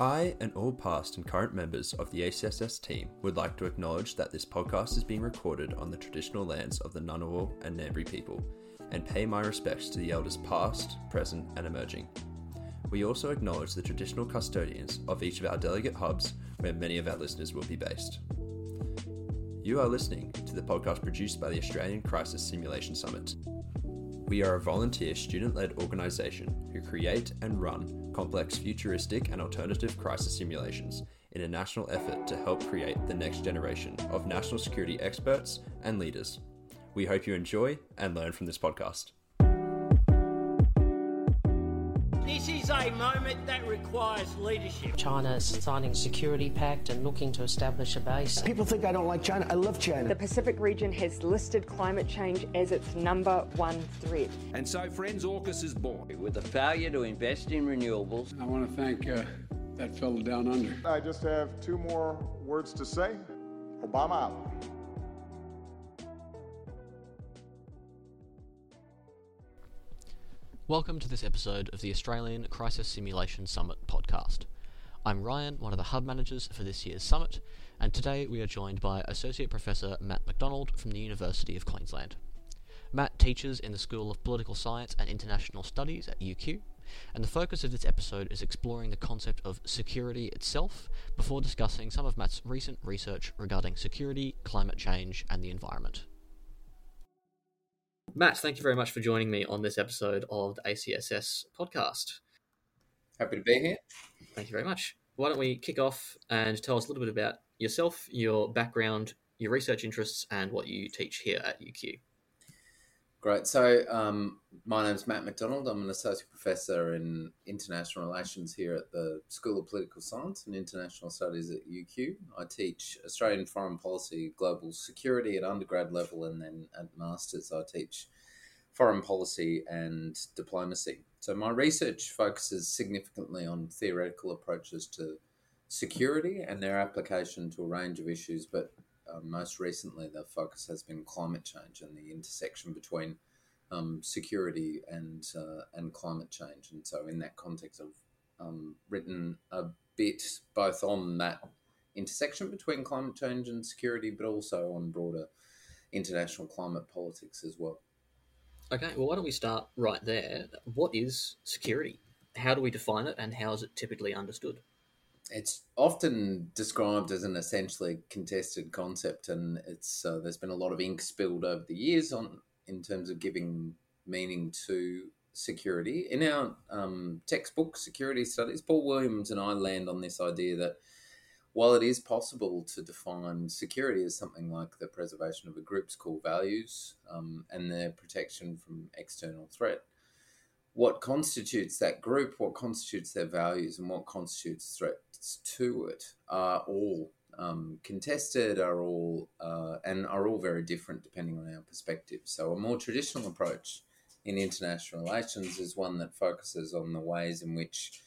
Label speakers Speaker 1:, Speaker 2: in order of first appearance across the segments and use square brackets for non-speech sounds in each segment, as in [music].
Speaker 1: I and all past and current members of the ACSS team would like to acknowledge that this podcast is being recorded on the traditional lands of the Ngunnawal and Ngambri people and pay my respects to the elders past, present, and emerging. We also acknowledge the traditional custodians of each of our delegate hubs where many of our listeners will be based. You are listening to the podcast produced by the Australian Crisis Simulation Summit. We are a volunteer student led organisation who create and run complex futuristic and alternative crisis simulations in a national effort to help create the next generation of national security experts and leaders. We hope you enjoy and learn from this podcast.
Speaker 2: This is a moment that requires leadership.
Speaker 3: China is signing a security pact and looking to establish a base.
Speaker 4: People think I don't like China. I love China.
Speaker 5: The Pacific region has listed climate change as its number one threat.
Speaker 6: And so Friends AUKUS is born.
Speaker 2: With the failure to invest in renewables,
Speaker 7: I want to thank uh, that fellow down under.
Speaker 8: I just have two more words to say. Obama out.
Speaker 9: Welcome to this episode of the Australian Crisis Simulation Summit podcast. I'm Ryan, one of the hub managers for this year's summit, and today we are joined by Associate Professor Matt McDonald from the University of Queensland. Matt teaches in the School of Political Science and International Studies at UQ, and the focus of this episode is exploring the concept of security itself before discussing some of Matt's recent research regarding security, climate change, and the environment. Matt, thank you very much for joining me on this episode of the ACSS podcast.
Speaker 10: Happy to be here.
Speaker 9: Thank you very much. Why don't we kick off and tell us a little bit about yourself, your background, your research interests, and what you teach here at UQ?
Speaker 10: Great. So, um, my name's Matt McDonald. I'm an associate professor in international relations here at the School of Political Science and International Studies at UQ. I teach Australian foreign policy, global security at undergrad level, and then at masters, I teach foreign policy and diplomacy. So, my research focuses significantly on theoretical approaches to security and their application to a range of issues, but uh, most recently, the focus has been climate change and the intersection between um, security and uh, and climate change. And so, in that context, I've um, written a bit both on that intersection between climate change and security, but also on broader international climate politics as well.
Speaker 9: Okay, well, why don't we start right there? What is security? How do we define it, and how is it typically understood?
Speaker 10: It's often described as an essentially contested concept, and it's uh, there's been a lot of ink spilled over the years on in terms of giving meaning to security. In our um, textbook, Security Studies, Paul Williams and I land on this idea that while it is possible to define security as something like the preservation of a group's core values um, and their protection from external threat, what constitutes that group, what constitutes their values, and what constitutes threats to it are all um, contested, are all uh, and are all very different depending on our perspective. So, a more traditional approach in international relations is one that focuses on the ways in which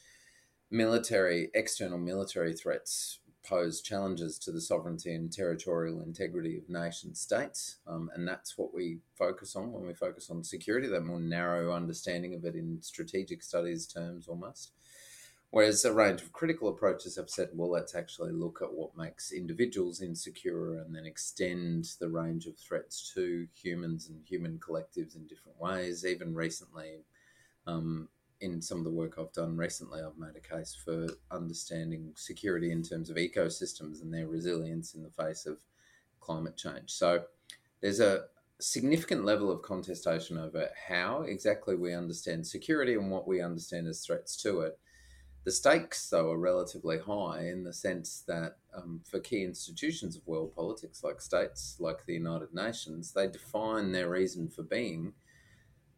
Speaker 10: military, external military threats pose challenges to the sovereignty and territorial integrity of nation states. Um, and that's what we focus on when we focus on security, that more narrow understanding of it in strategic studies terms almost. Whereas a range of critical approaches have said, well, let's actually look at what makes individuals insecure and then extend the range of threats to humans and human collectives in different ways. Even recently, um, in some of the work I've done recently, I've made a case for understanding security in terms of ecosystems and their resilience in the face of climate change. So there's a significant level of contestation over how exactly we understand security and what we understand as threats to it. The stakes, though, are relatively high in the sense that um, for key institutions of world politics, like states, like the United Nations, they define their reason for being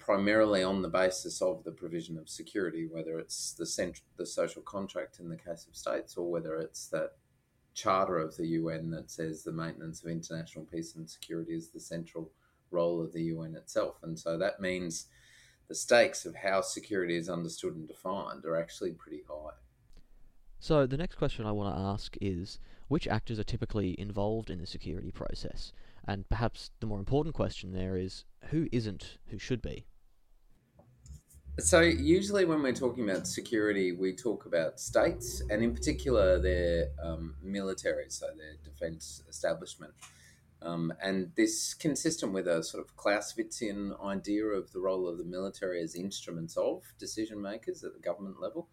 Speaker 10: primarily on the basis of the provision of security, whether it's the cent- the social contract in the case of states, or whether it's that charter of the UN that says the maintenance of international peace and security is the central role of the UN itself. And so that means the stakes of how security is understood and defined are actually pretty high.
Speaker 9: So the next question I want to ask is which actors are typically involved in the security process? And perhaps the more important question there is who isn't who should be?
Speaker 10: So, usually when we're talking about security, we talk about states and, in particular, their um, military, so their defense establishment. Um, and this consistent with a sort of Clausewitzian idea of the role of the military as instruments of decision makers at the government level.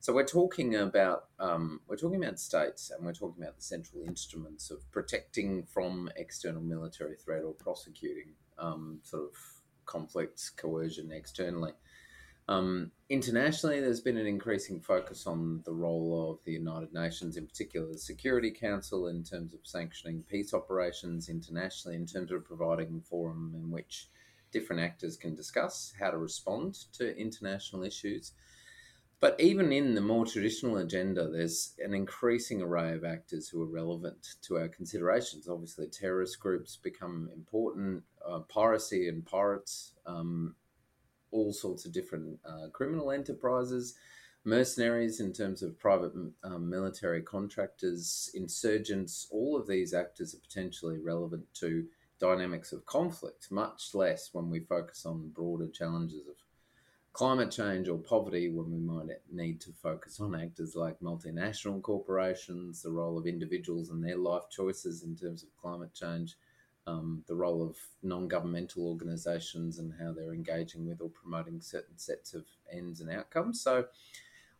Speaker 10: So we're talking about um, we're talking about states, and we're talking about the central instruments of protecting from external military threat or prosecuting um, sort of conflicts, coercion externally. Um, internationally, there's been an increasing focus on the role of the United Nations, in particular the Security Council, in terms of sanctioning peace operations internationally, in terms of providing a forum in which different actors can discuss how to respond to international issues. But even in the more traditional agenda, there's an increasing array of actors who are relevant to our considerations. Obviously, terrorist groups become important, uh, piracy and pirates, um, all sorts of different uh, criminal enterprises, mercenaries in terms of private um, military contractors, insurgents, all of these actors are potentially relevant to dynamics of conflict, much less when we focus on broader challenges of climate change or poverty, when we might need to focus on actors like multinational corporations, the role of individuals and their life choices in terms of climate change um, the role of non governmental organisations and how they're engaging with or promoting certain sets of ends and outcomes. So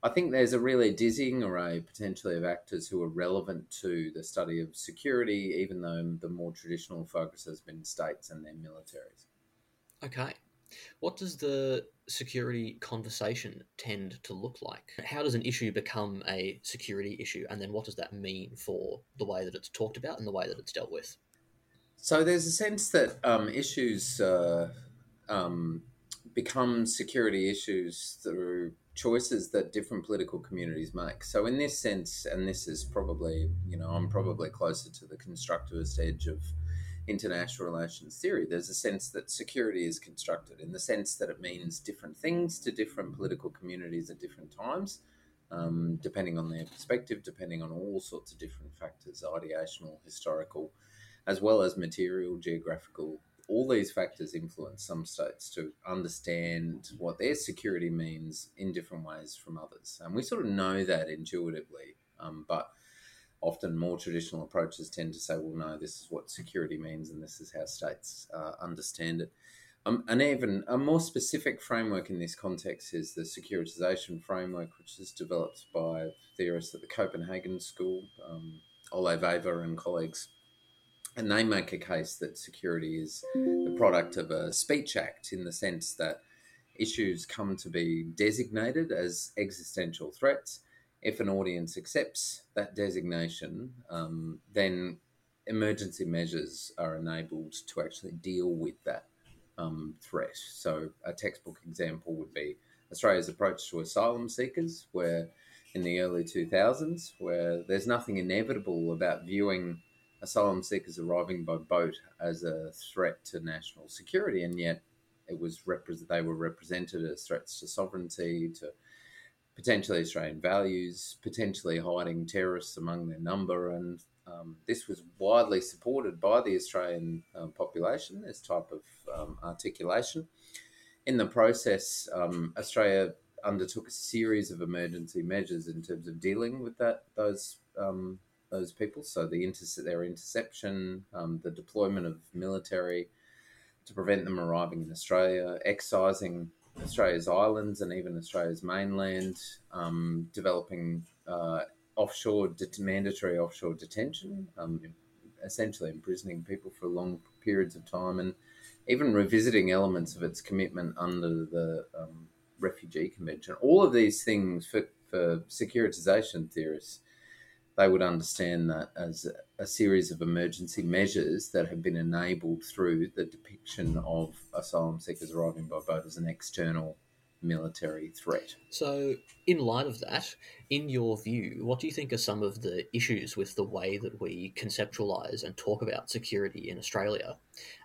Speaker 10: I think there's a really dizzying array potentially of actors who are relevant to the study of security, even though the more traditional focus has been states and their militaries.
Speaker 9: Okay. What does the security conversation tend to look like? How does an issue become a security issue? And then what does that mean for the way that it's talked about and the way that it's dealt with?
Speaker 10: So there's a sense that um, issues uh, um, become security issues through choices that different political communities make. So in this sense, and this is probably, you know, I'm probably closer to the constructivist edge of international relations theory. There's a sense that security is constructed in the sense that it means different things to different political communities at different times. Um, depending on their perspective, depending on all sorts of different factors, ideational, historical, as well as material, geographical. All these factors influence some states to understand what their security means in different ways from others. And we sort of know that intuitively, um, but often more traditional approaches tend to say, well, no, this is what security means and this is how states uh, understand it. Um, and even a more specific framework in this context is the securitization framework, which is developed by theorists at the Copenhagen School, um, Ole Wæver and colleagues and they make a case that security is the product of a speech act in the sense that issues come to be designated as existential threats. If an audience accepts that designation, um, then emergency measures are enabled to actually deal with that um, threat. So, a textbook example would be Australia's approach to asylum seekers, where in the early 2000s, where there's nothing inevitable about viewing asylum seekers arriving by boat as a threat to national security, and yet it was repre- they were represented as threats to sovereignty, to potentially Australian values, potentially hiding terrorists among their number, and um, this was widely supported by the Australian uh, population. This type of um, articulation. In the process, um, Australia undertook a series of emergency measures in terms of dealing with that those um, those people. So the their interception, um, the deployment of military to prevent them arriving in Australia, excising Australia's islands and even Australia's mainland, um, developing uh, offshore det- mandatory offshore detention, um, essentially imprisoning people for long periods of time, and even revisiting elements of its commitment under the um, Refugee Convention. All of these things for, for securitization theorists they would understand that as a series of emergency measures that have been enabled through the depiction of asylum seekers arriving by boat as an external military threat.
Speaker 9: So, in light of that, in your view, what do you think are some of the issues with the way that we conceptualize and talk about security in Australia?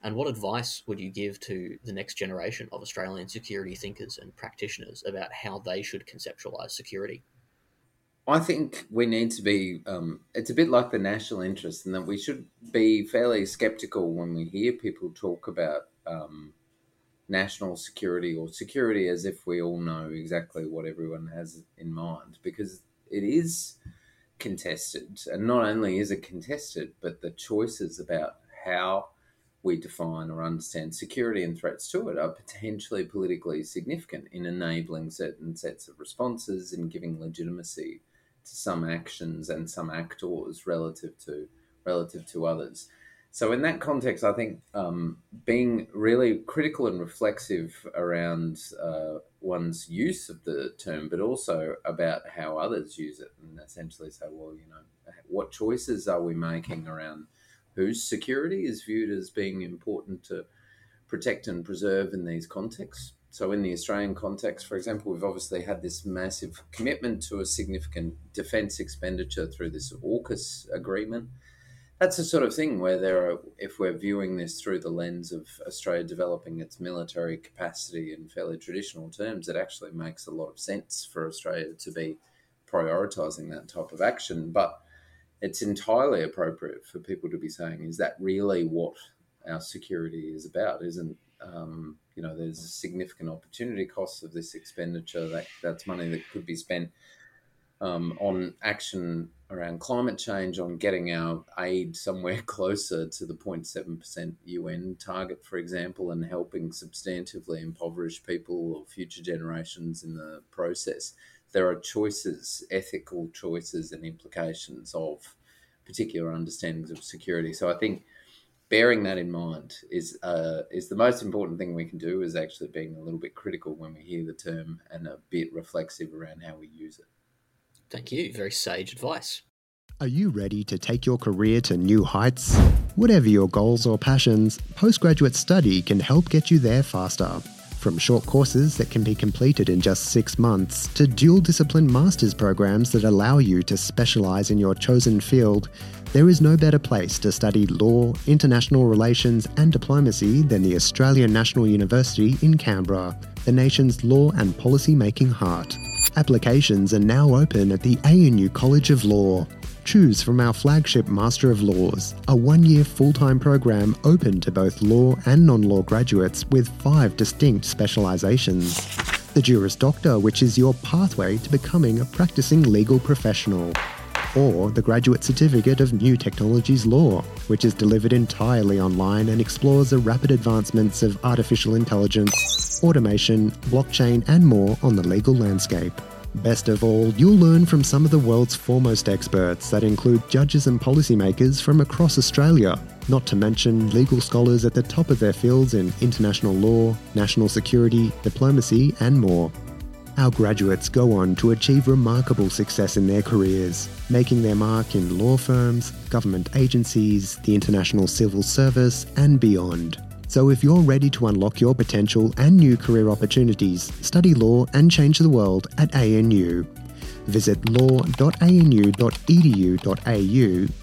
Speaker 9: And what advice would you give to the next generation of Australian security thinkers and practitioners about how they should conceptualize security?
Speaker 10: I think we need to be. Um, it's a bit like the national interest, in that we should be fairly skeptical when we hear people talk about um, national security or security as if we all know exactly what everyone has in mind because it is contested. And not only is it contested, but the choices about how we define or understand security and threats to it are potentially politically significant in enabling certain sets of responses and giving legitimacy some actions and some actors relative to relative to others. So in that context, I think um, being really critical and reflexive around uh, one's use of the term, but also about how others use it, and essentially say, well, you know, what choices are we making around whose security is viewed as being important to protect and preserve in these contexts? So, in the Australian context, for example, we've obviously had this massive commitment to a significant defence expenditure through this AUKUS agreement that's the sort of thing where there are, if we're viewing this through the lens of Australia developing its military capacity in fairly traditional terms, it actually makes a lot of sense for Australia to be prioritising that type of action. But it's entirely appropriate for people to be saying, is that really what our security is about? Isn't um, you know, there's a significant opportunity cost of this expenditure. That that's money that could be spent um, on action around climate change, on getting our aid somewhere [laughs] closer to the 0.7% UN target, for example, and helping substantively impoverished people or future generations in the process. There are choices, ethical choices, and implications of particular understandings of security. So I think bearing that in mind is uh, is the most important thing we can do. Is actually being a little bit critical when we hear the term and a bit reflexive around how we use it.
Speaker 9: Thank you. Very sage advice.
Speaker 11: Are you ready to take your career to new heights? Whatever your goals or passions, postgraduate study can help get you there faster. From short courses that can be completed in just six months to dual discipline master's programs that allow you to specialise in your chosen field, there is no better place to study law, international relations, and diplomacy than the Australian National University in Canberra, the nation's law and policy making heart. Applications are now open at the ANU College of Law. Choose from our flagship Master of Laws, a one year full time program open to both law and non law graduates with five distinct specialisations. The Juris Doctor, which is your pathway to becoming a practicing legal professional. Or the Graduate Certificate of New Technologies Law, which is delivered entirely online and explores the rapid advancements of artificial intelligence, automation, blockchain, and more on the legal landscape. Best of all, you'll learn from some of the world's foremost experts that include judges and policymakers from across Australia, not to mention legal scholars at the top of their fields in international law, national security, diplomacy, and more. Our graduates go on to achieve remarkable success in their careers, making their mark in law firms, government agencies, the international civil service, and beyond. So if you're ready to unlock your potential and new career opportunities, study law and change the world at ANU. Visit law.anu.edu.au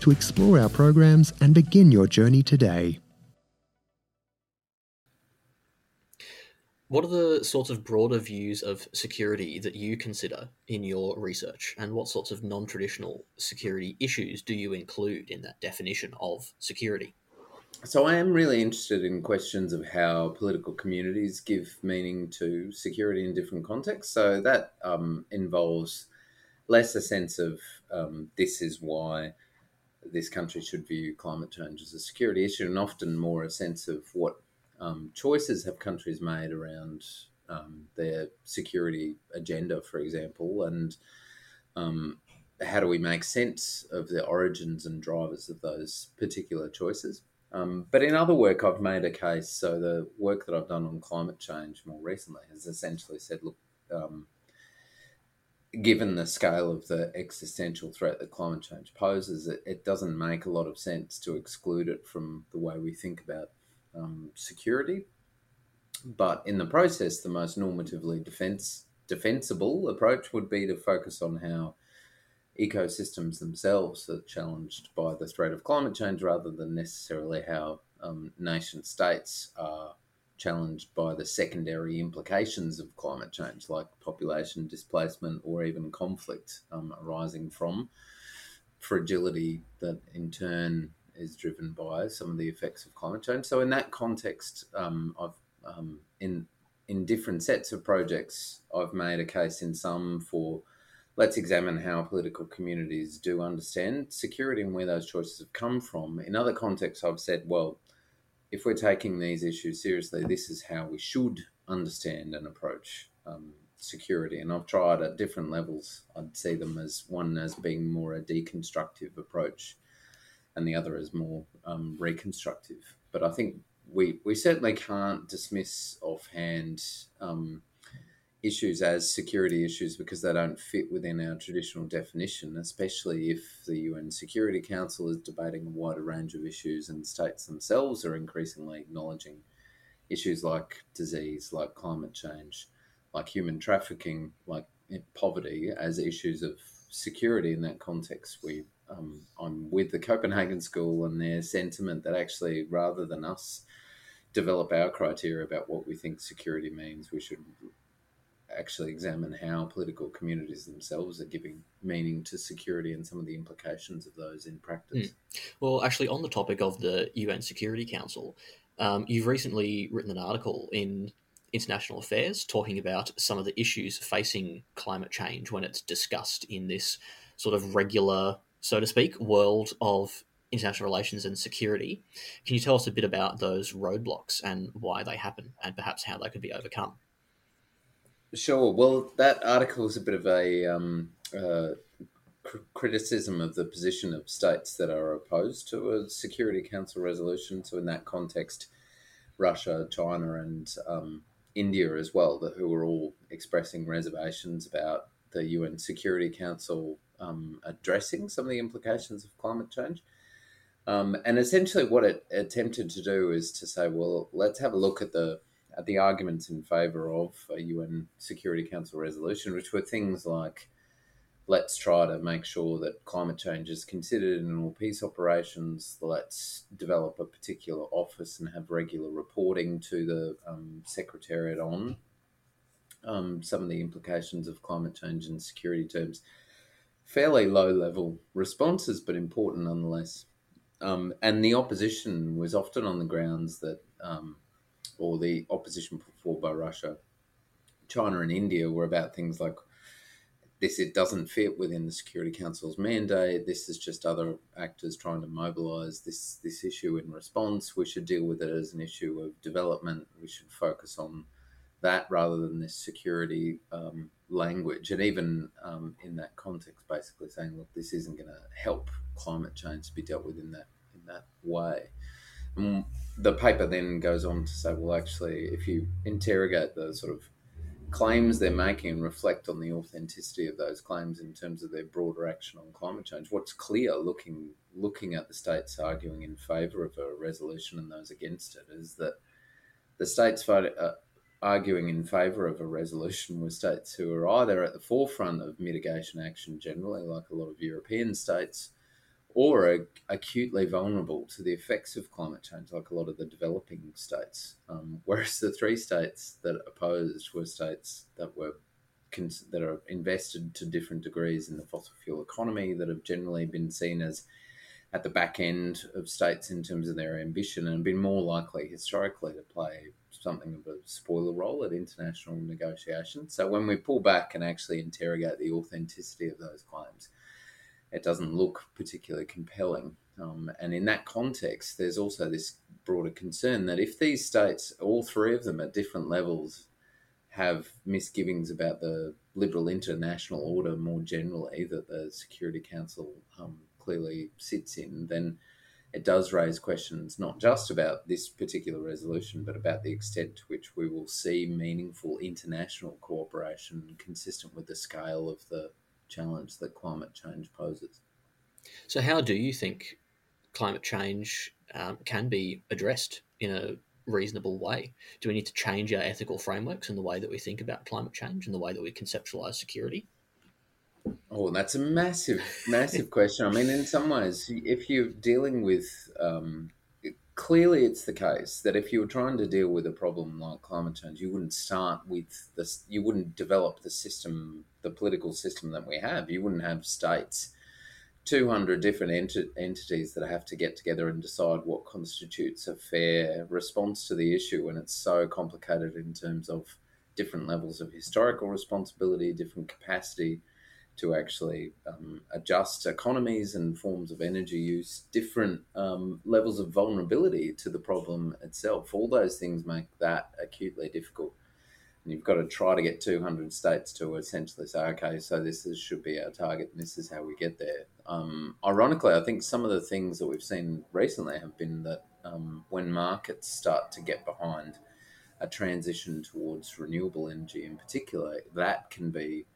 Speaker 11: to explore our programs and begin your journey today.
Speaker 9: What are the sorts of broader views of security that you consider in your research, and what sorts of non traditional security issues do you include in that definition of security?
Speaker 10: So I am really interested in questions of how political communities give meaning to security in different contexts. So that um, involves less a sense of um, this is why this country should view climate change as a security issue, and often more a sense of what um, choices have countries made around um, their security agenda, for example, and um, how do we make sense of the origins and drivers of those particular choices. Um, but in other work, I've made a case. So the work that I've done on climate change more recently has essentially said, look, um, given the scale of the existential threat that climate change poses, it, it, doesn't make a lot of sense to exclude it from the way we think about um, security. But in the process, the most normatively defense defensible approach would be to focus on how ecosystems themselves are challenged by the threat of climate change rather than necessarily how um, nation states are challenged by the secondary implications of climate change, like population displacement or even conflict um, arising from fragility that in turn is driven by some of the effects of climate change. So, in that context, um, I've um, in in different sets of projects, I've made a case in some for let's examine how political communities do understand security and where those choices have come from. In other contexts, I've said, well, if we're taking these issues seriously, this is how we should understand and approach um, security. And I've tried at different levels. I'd see them as one as being more a deconstructive approach, and the other as more um, reconstructive. But I think we we certainly can't dismiss offhand. Um, issues as security issues because they don't fit within our traditional definition, especially if the UN Security Council is debating a wider range of issues and states themselves are increasingly acknowledging issues like disease, like climate change, like human trafficking, like poverty as issues of security in that context. We um, I'm with the Copenhagen School and their sentiment that actually, rather than us develop our criteria about what we think security means, we should actually examine how political communities themselves are giving meaning to security and some of the implications of those in practice. Mm.
Speaker 9: Well, actually, on the topic of the UN Security Council, um, you've recently written an article in International Affairs talking about some of the issues facing climate change when it's discussed in this sort of regular, so to speak, world of international relations and security. Can you tell us a bit about those roadblocks and why they happen and perhaps how they could be overcome?
Speaker 10: Sure. Well, that article is a bit of a um, uh, cr- criticism of the position of states that are opposed to a Security Council resolution. So, in that context, Russia, China, and um, India as well, that, who are all expressing reservations about the UN Security Council um, addressing some of the implications of climate change. Um, and essentially, what it attempted to do is to say, well, let's have a look at the at the arguments in favour of a UN Security Council resolution, which were things like let's try to make sure that climate change is considered in all peace operations. Let's develop a particular office and have regular reporting to the um, Secretariat on um, some of the implications of climate change in security terms. Fairly low level responses, but important nonetheless. Um, and the opposition was often on the grounds that um, or the opposition put forward by Russia, China, and India were about things like this it doesn't fit within the Security Council's mandate. This is just other actors trying to mobilize this this issue in response. We should deal with it as an issue of development. We should focus on that rather than this security um, language. And even um, in that context, basically saying, look, this isn't going to help climate change to be dealt with in that in that way. And the paper then goes on to say, well, actually, if you interrogate the sort of claims they're making and reflect on the authenticity of those claims in terms of their broader action on climate change, what's clear looking looking at the states arguing in favour of a resolution and those against it is that the states uh, arguing in favour of a resolution were states who are either at the forefront of mitigation action generally, like a lot of European states, or are acutely vulnerable to the effects of climate change, like a lot of the developing states. Um, [laughs] whereas the three states that opposed were states that were that are invested to different degrees in the fossil fuel economy, that have generally been seen as at the back end of states in terms of their ambition, and been more likely historically to play something of a spoiler role at international negotiations. So when we pull back and actually interrogate the authenticity of those claims it doesn't look particularly compelling. Um, and in that context, there's also this broader concern that if these states, all three of them at different levels, have misgivings about the liberal international order more generally that the Security Council um, clearly sits in, then it does raise questions not just about this particular resolution, but about the extent to which we will see meaningful international cooperation consistent with the scale of the challenge that climate change poses.
Speaker 9: So, how do you think climate change um, can be addressed in a reasonable way? Do we need to change our ethical frameworks and the way that we think about climate change and the way that we conceptualize security?
Speaker 10: Oh, that's a massive, massive [laughs] question. I mean, in some ways, if you're dealing with um, clearly it's the case that if you were trying to deal with a problem like climate change, you wouldn't start with this, you wouldn't develop the system, the political system that we have. You wouldn't have states 200 different ent- entities that have to get together and decide what constitutes a fair response to the issue. And it's so complicated in terms of different levels of historical responsibility, different capacity to actually um, adjust economies and forms of energy use, different um, levels of vulnerability to the problem itself. All those things make that acutely difficult. And you've got to try to get 200 states to essentially say, okay, so this is, should be our target and this is how we get there. Um, ironically, I think some of the things that we've seen recently have been that um, when markets start to get behind a transition towards renewable energy in particular, that can be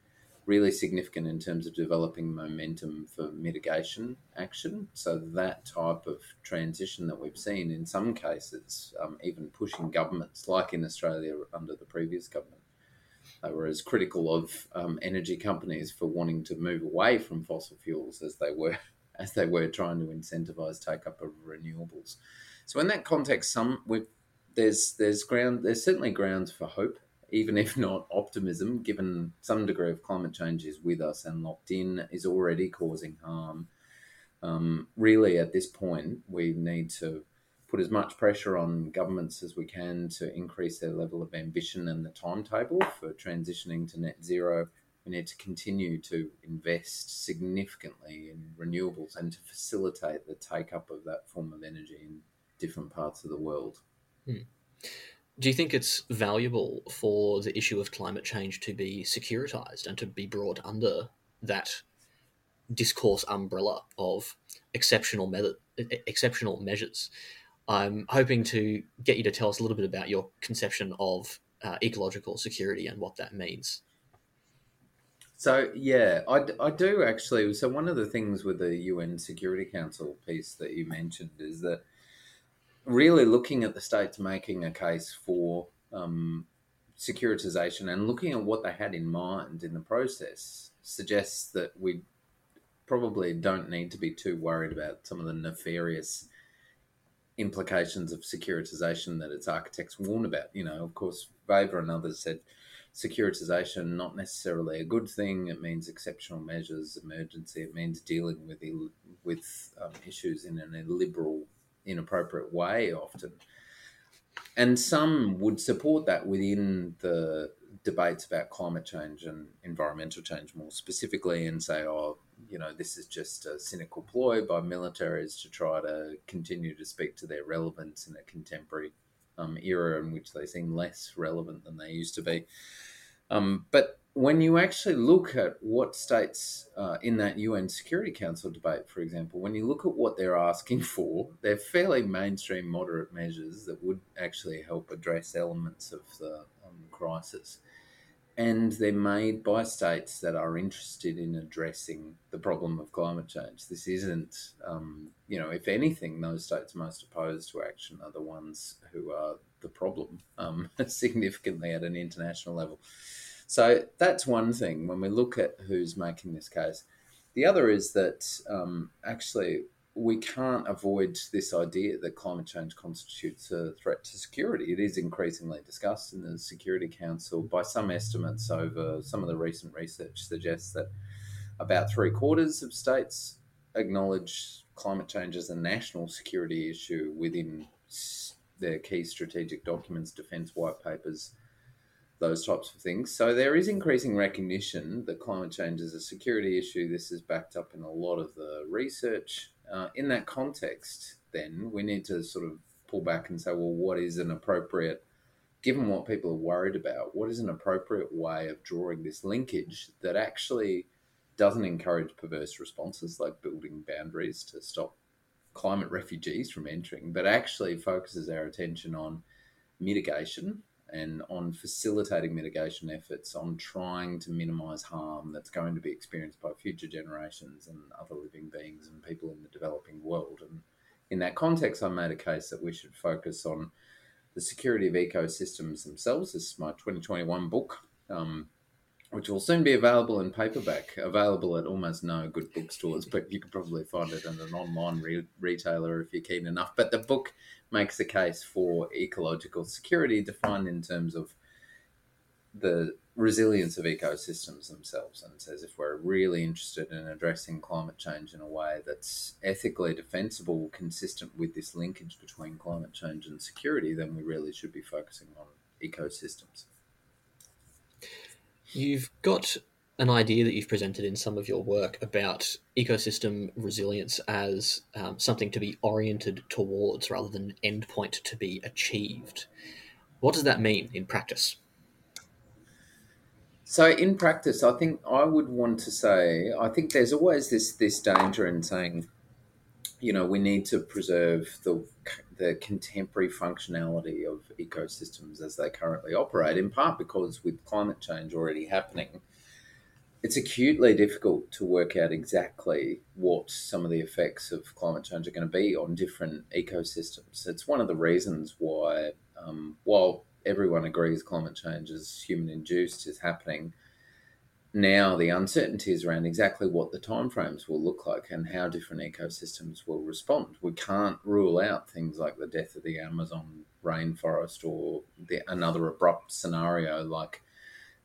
Speaker 10: really significant in terms of developing momentum for mitigation action. So that type of transition that we've seen in some cases, um, even pushing governments, like in Australia under the previous government, they were as critical of um, energy companies for wanting to move away from fossil fuels as they were [laughs] as they were trying to incentivize take up of renewables. So in that context, some there's there's ground there's certainly grounds for hope even if not optimism, given some degree of climate change is with us and locked in, is already causing harm. Um, really, at this point, we need to put as much pressure on governments as we can to increase their level of ambition and the timetable for transitioning to net zero. We need to continue to invest significantly in renewables and to facilitate the take up of that form of energy in different parts of the world.
Speaker 9: Hmm. Do you think it's valuable for the issue of climate change to be securitized and to be brought under that discourse umbrella of exceptional method, exceptional measures? I'm hoping to get you to tell us a little bit about your conception of uh, ecological security and what that means.
Speaker 10: So yeah, I, I do actually. So one of the things with the UN Security Council piece that you mentioned is that really looking at the states making a case for um, securitization and looking at what they had in mind in the process suggests that we probably don't need to be too worried about some of the nefarious implications of securitization that its architects warn about. You know, of course, Wæver and others said securitization not necessarily a good thing. It means exceptional measures, emergency. It means dealing with with um, issues in an illiberal inappropriate way often. And some would support that within the debates about climate change and environmental change more specifically and say, oh, you know, this is just a cynical ploy by militaries to try to continue to speak to their relevance in a contemporary um, era in which they seem less relevant than they used to be. Um, but when you actually look at what states uh, in that UN Security Council debate, for example, when you look at what they're asking [laughs] for, they're fairly mainstream, moderate measures that would actually help address elements of the um, crisis. And they're made by states that are interested in addressing the problem of climate change. This isn't, um, you know, if anything, those states most opposed to action are the ones who are the problem um, [laughs] significantly at an international level. So that's one thing when we look at who's making this case. The other is that um, actually we can't avoid this idea that climate change constitutes a threat to security. It is increasingly discussed in the Security Council. By some estimates, over some of the recent research suggests that about three quarters of states acknowledge climate change as a national security issue within their key strategic documents, defence white papers, those types of things. So there is increasing recognition that climate change is a security issue. This is backed up in a lot of the research. Uh, in that context, then we need to sort of pull back and say, well, what is an appropriate, given what people are worried about, what is an appropriate way of drawing this linkage that actually doesn't encourage perverse responses like building boundaries to stop climate refugees from entering, but actually focuses our attention on mitigation and on facilitating mitigation efforts, on trying to minimize harm that's going to be experienced by future generations and other living beings and people in the developing world. And in that context, I made a case that we should focus on the security of ecosystems themselves. This is my 2021 book. Um, which will soon be available in paperback, available at almost no good bookstores, but you could probably find it in an online re- retailer if you're keen enough. But the book makes a case for ecological security defined in terms of the resilience of ecosystems themselves and says if we're really interested in addressing climate change in a way that's ethically defensible, consistent with this linkage between climate change and security, then we really should be focusing on ecosystems.
Speaker 9: You've got an idea that you've presented in some of your work about ecosystem resilience as um, something to be oriented towards rather than an endpoint to be achieved. What does that mean in practice?
Speaker 10: So in practice, I think I would want to say I think there's always this this danger in saying, you know, we need to preserve the the contemporary functionality of ecosystems as they currently operate. In part because with climate change already happening, it's acutely difficult to work out exactly what some of the effects of climate change are going to be on different ecosystems. It's one of the reasons why, um, while everyone agrees climate change is human induced is happening. Now the uncertainty is around exactly what the timeframes will look like and how different ecosystems will respond. We can't rule out things like the death of the Amazon rainforest or the, another abrupt scenario like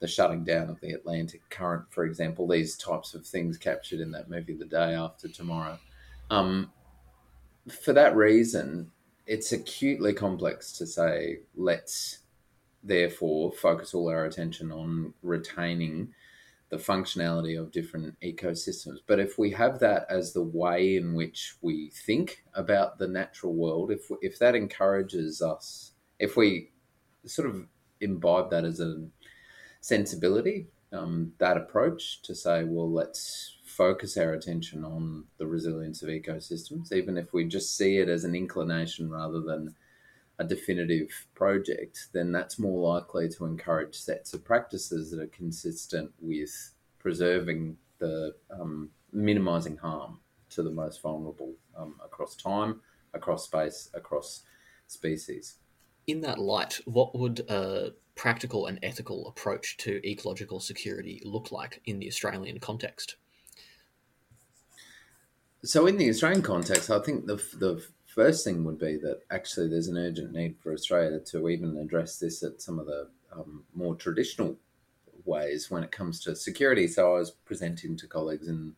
Speaker 10: the shutting down of the Atlantic current, for example. These types of things captured in that movie, The Day After Tomorrow. Um, for that reason, it's acutely complex to say let's therefore focus all our attention on retaining the functionality of different ecosystems. But if we have that as the way in which we think about the natural world, if if that encourages us, if we sort of imbibe that as a sensibility, um, that approach to say, well, let's focus our attention on the resilience of ecosystems, even if we just see it as an inclination rather than a definitive project, then that's more likely to encourage sets of practices that are consistent with preserving the um, minimizing harm to the most vulnerable um, across time, across space, across species.
Speaker 9: In that light, what would a practical and ethical approach to ecological security look like in the Australian context?
Speaker 10: So, in the Australian context, I think the the first thing would be that actually there's an urgent need for Australia to even address this at some of the um, more traditional ways when it comes to security. So I was presenting to colleagues in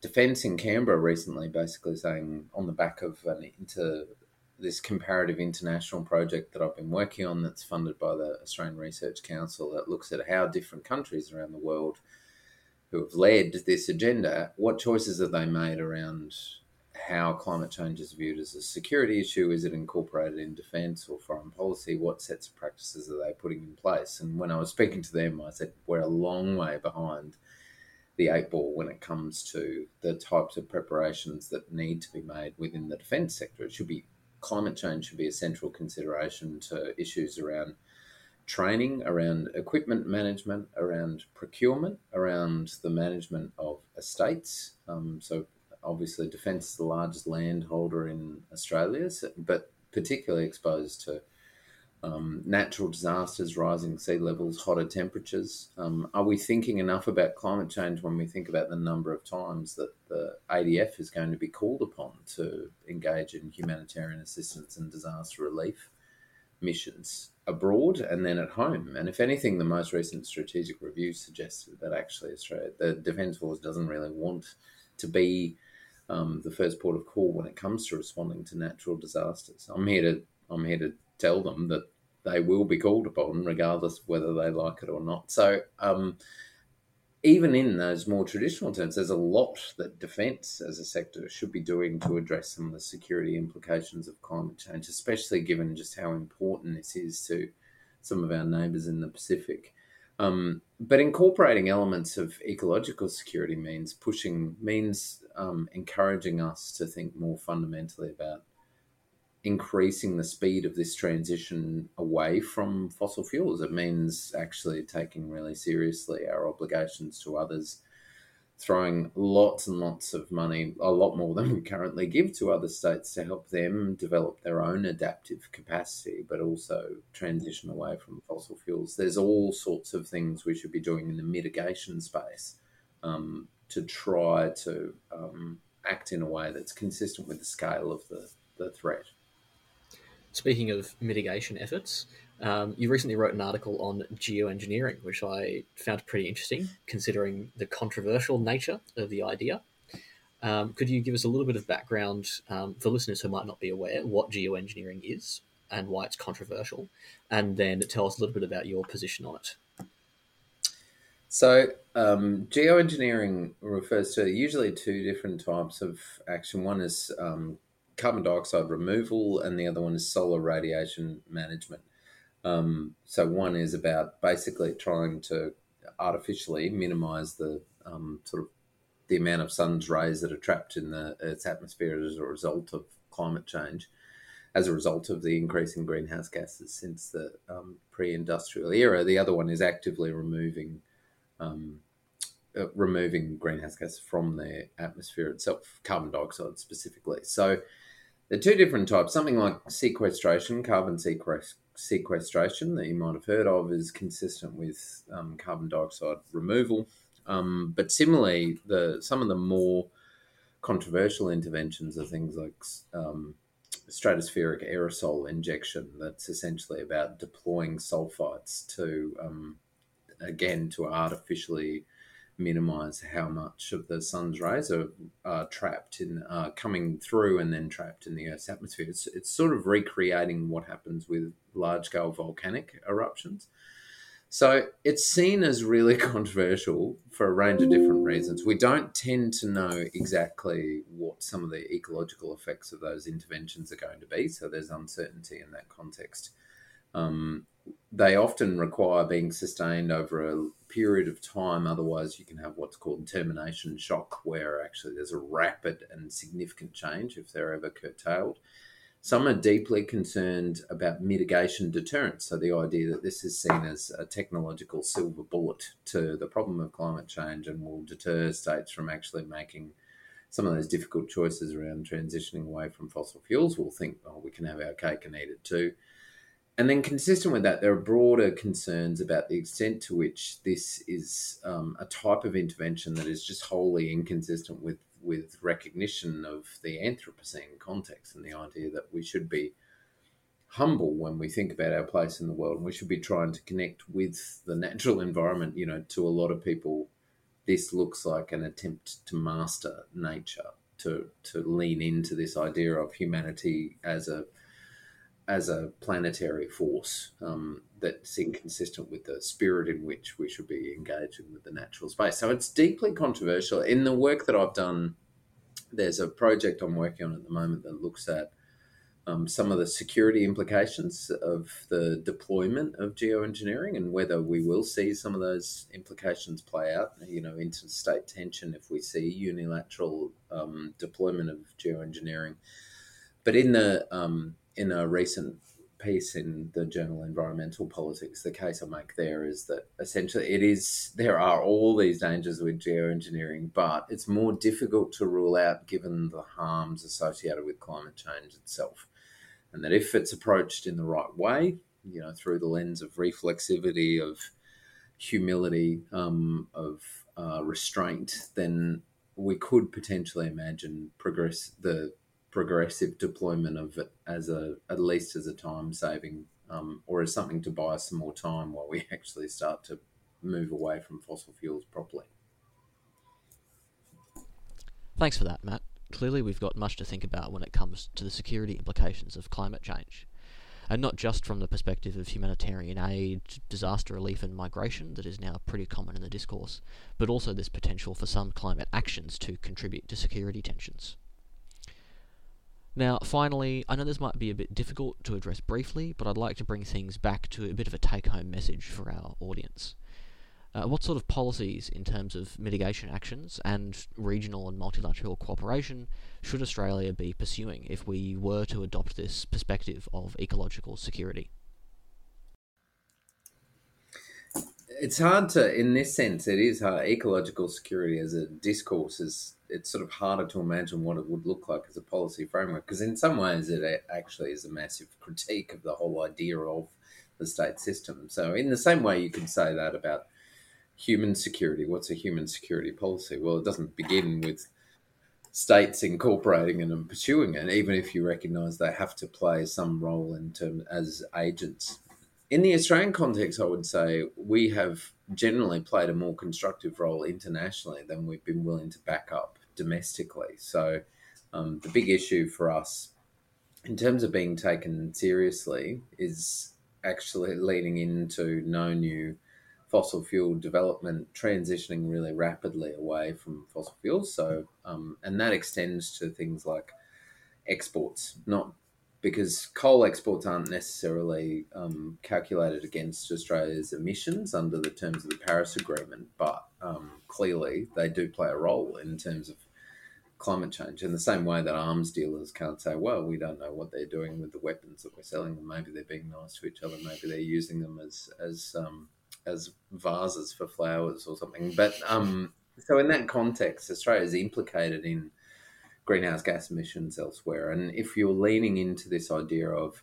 Speaker 10: defence in Canberra recently, basically saying on the back of an into this comparative international project that I've been working on that's funded by the Australian Research Council that looks at how different countries around the world who have led this agenda, what choices have they made around how climate change is viewed as a security issue. Is it incorporated in defence or foreign policy? What sets of practices are they putting in place? And when I was speaking to them, I said, we're a long way behind the eight ball when it comes to the types of preparations that need to be made within the defence sector. It should be climate change should be a central consideration to issues around training, around equipment management, around procurement, around the management of estates. Um, so obviously defence is the largest landholder in Australia, but particularly exposed to um, natural disasters, rising sea levels, hotter temperatures. Um, are we thinking enough about climate change when we think about the number of times that the ADF is going to be called upon to engage in humanitarian assistance and disaster relief missions abroad and then at home? And if anything, the most recent strategic review suggested that actually Australia, the Defence Force doesn't really want to be um, the first port of call when it comes to responding to natural disasters. I'm here to I'm here to tell them that they will be called upon, regardless of whether they like it or not. So, um, even in those more traditional terms, there's a lot that defence as a sector should be doing to address some of the security implications of climate change, especially given just how important this is to some of our neighbours in the Pacific. Um, but incorporating elements of ecological security means pushing, means um, encouraging us to think more fundamentally about increasing the speed of this transition away from fossil fuels. It means actually taking really seriously our obligations to others throwing lots and lots of money, a lot more than we currently give to other states to help them develop their own adaptive capacity, but also transition away from fossil fuels. There's all sorts of things we should be doing in the mitigation space um, to try to um, act in a way that's consistent with the scale of the, the threat.
Speaker 9: Speaking of mitigation efforts, Um, you recently wrote an article on geoengineering, which I found pretty interesting, considering the controversial nature of the idea. Um, could you give us a little bit of background um, for listeners who might not be aware what geoengineering is and why it's controversial, and then tell us a little bit about your position on it?
Speaker 10: So, um, geoengineering refers to usually two different types of action. One is um, carbon dioxide removal, and the other one is solar radiation management. Um, so one is about basically trying to artificially minimize the um, sort of the amount of sun's rays that are trapped in the Earth's atmosphere as a result of climate change, as a result of the increase in greenhouse gases since the um, pre-industrial era. The other one is actively removing um, uh, removing greenhouse gases from the atmosphere itself, carbon dioxide specifically. So the two different types. Something like sequestration, carbon sequestration sequestration that you might have heard of is consistent with um, carbon dioxide removal. Um, but similarly, the some of the more controversial interventions are things like um, stratospheric aerosol injection. That's essentially about deploying sulfites to, um, again, to artificially minimize how much of the sun's rays are, are trapped in uh, coming through and then trapped in the Earth's atmosphere. It's, it's sort of recreating what happens with large scale volcanic eruptions. So it's seen as really [laughs] controversial for a range of different reasons. We don't tend to know exactly what some of the ecological effects of those interventions are going to be. So there's uncertainty in that context. Um, they often require being sustained over a period of time. Otherwise, you can have what's called termination shock, where actually there's a rapid and significant change if they're ever curtailed. Some are deeply concerned about mitigation deterrence. So, the idea that this is seen as a technological silver bullet to the problem of climate change and will deter states from actually making some of those difficult choices around transitioning away from fossil fuels. We'll think, oh, we can have our cake and eat it too and then consistent with that, there are broader concerns about the extent to which this is um, a type of intervention that is just wholly inconsistent with with recognition of the Anthropocene context and the idea that we should be humble when we think about our place in the world, and we should be trying to connect with the natural environment. You know, to a lot of people, this looks like an attempt to master nature, to to lean into this idea of humanity as a as a planetary force um, that's inconsistent with the spirit in which we should be engaging with the natural space. So it's deeply controversial. In the work that I've done, there's a project I'm working on at the moment that looks at um, some of the security implications of the deployment of geoengineering and whether we will see some of those implications play out, you know, interstate tension if we see unilateral um, deployment of geoengineering. But in the um, in a recent piece in the journal Environmental Politics, the case I make there is that essentially it is there are all these dangers with geoengineering, but it's more difficult to rule out given the harms associated with climate change itself. And that if it's approached in the right way, you know, through the lens of reflexivity, of humility, um, of uh, restraint, then we could potentially imagine progress the progressive deployment of it as a at least as a time saving um, or as something to buy us some more time while we [laughs] actually start to move away from fossil fuels properly.
Speaker 9: Thanks for that, Matt. Clearly, we've got much to think about when it comes to the security implications of climate change. And not just from the perspective of humanitarian aid, disaster relief, and migration that is now pretty common in the discourse, but also this potential for some climate actions to contribute to security tensions. Now, finally, I know this might be a bit difficult to address briefly, but I'd like to bring things back to a bit of a take home message for our audience. Uh, what sort of policies in terms of mitigation actions and regional and multilateral cooperation should Australia be pursuing if we were to adopt this perspective of ecological security?
Speaker 10: It's hard to, in this sense, it is hard. Ecological security as a discourse is it's sort of harder to imagine what it would look like as a policy framework because in some ways it actually is a massive critique of the whole idea of the state system. So in the same way you could say that about human security. What's a human security policy? Well, it doesn't begin with states incorporating it and pursuing it, even if you recognise they have to play some role in terms as agents in the Australian context, I would say we have generally played a more constructive role internationally than we've been willing to back up domestically. So, um, the big issue for us in terms of being taken seriously is actually leading into no new fossil fuel development transitioning really rapidly away from fossil fuels. So, um, and that extends to things like exports, not because coal exports aren't necessarily um, calculated against Australia's emissions under the terms of the Paris Agreement, but um, clearly they do play a role in terms of climate change. In the same way that arms dealers can't say, well, we don't know what they're doing with the weapons that we're selling them. Maybe they're being nice to each other. Maybe they're using them as as um, as vases for flowers or something. But um, so in that context, Australia is implicated in greenhouse gas emissions elsewhere. And if you're leaning into this idea of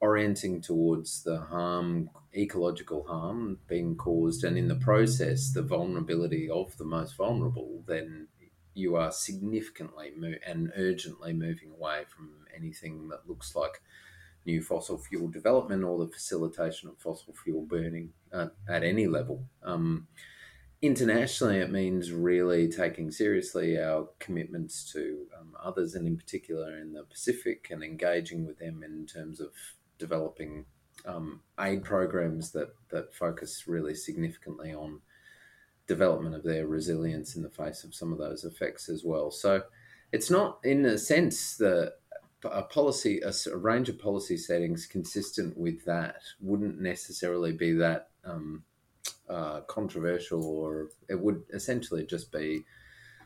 Speaker 10: orienting towards the harm, ecological harm being caused, and in the process, the vulnerability of the most vulnerable, then you are significantly mo- and urgently moving away from anything that looks like new fossil fuel development or the facilitation of fossil fuel burning uh, at any level. Um, internationally, it means really taking seriously our commitments to um, others, and in particular in the Pacific, and engaging with them in terms of developing um, aid programs that that focus really significantly on development of their resilience in the face of some of those effects as well. So it's not, in a sense, the a policy, a, a range of policy settings consistent with that wouldn't necessarily be that um, uh, controversial, or it would essentially just be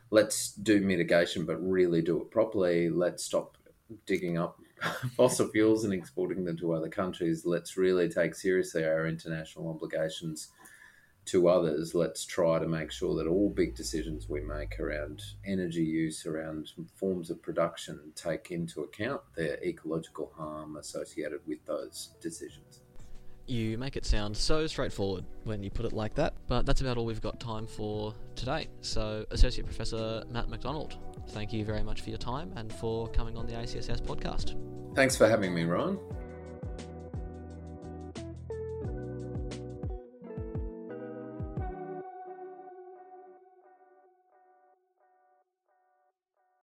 Speaker 10: let's do mitigation, but really do it properly. Let's stop digging up [laughs] fossil fuels and exporting them to other countries. Let's really take seriously our international obligations to others, let's try to make sure that all big decisions we make around energy use, around forms of production, take into account the ecological harm associated with those decisions.
Speaker 9: You make it sound so straightforward when you put it like that, but that's about all we've got time for today. So, Associate Professor Matt McDonald, thank you very much for your time and for coming on the ACSS podcast.
Speaker 10: Thanks for having me, Ryan.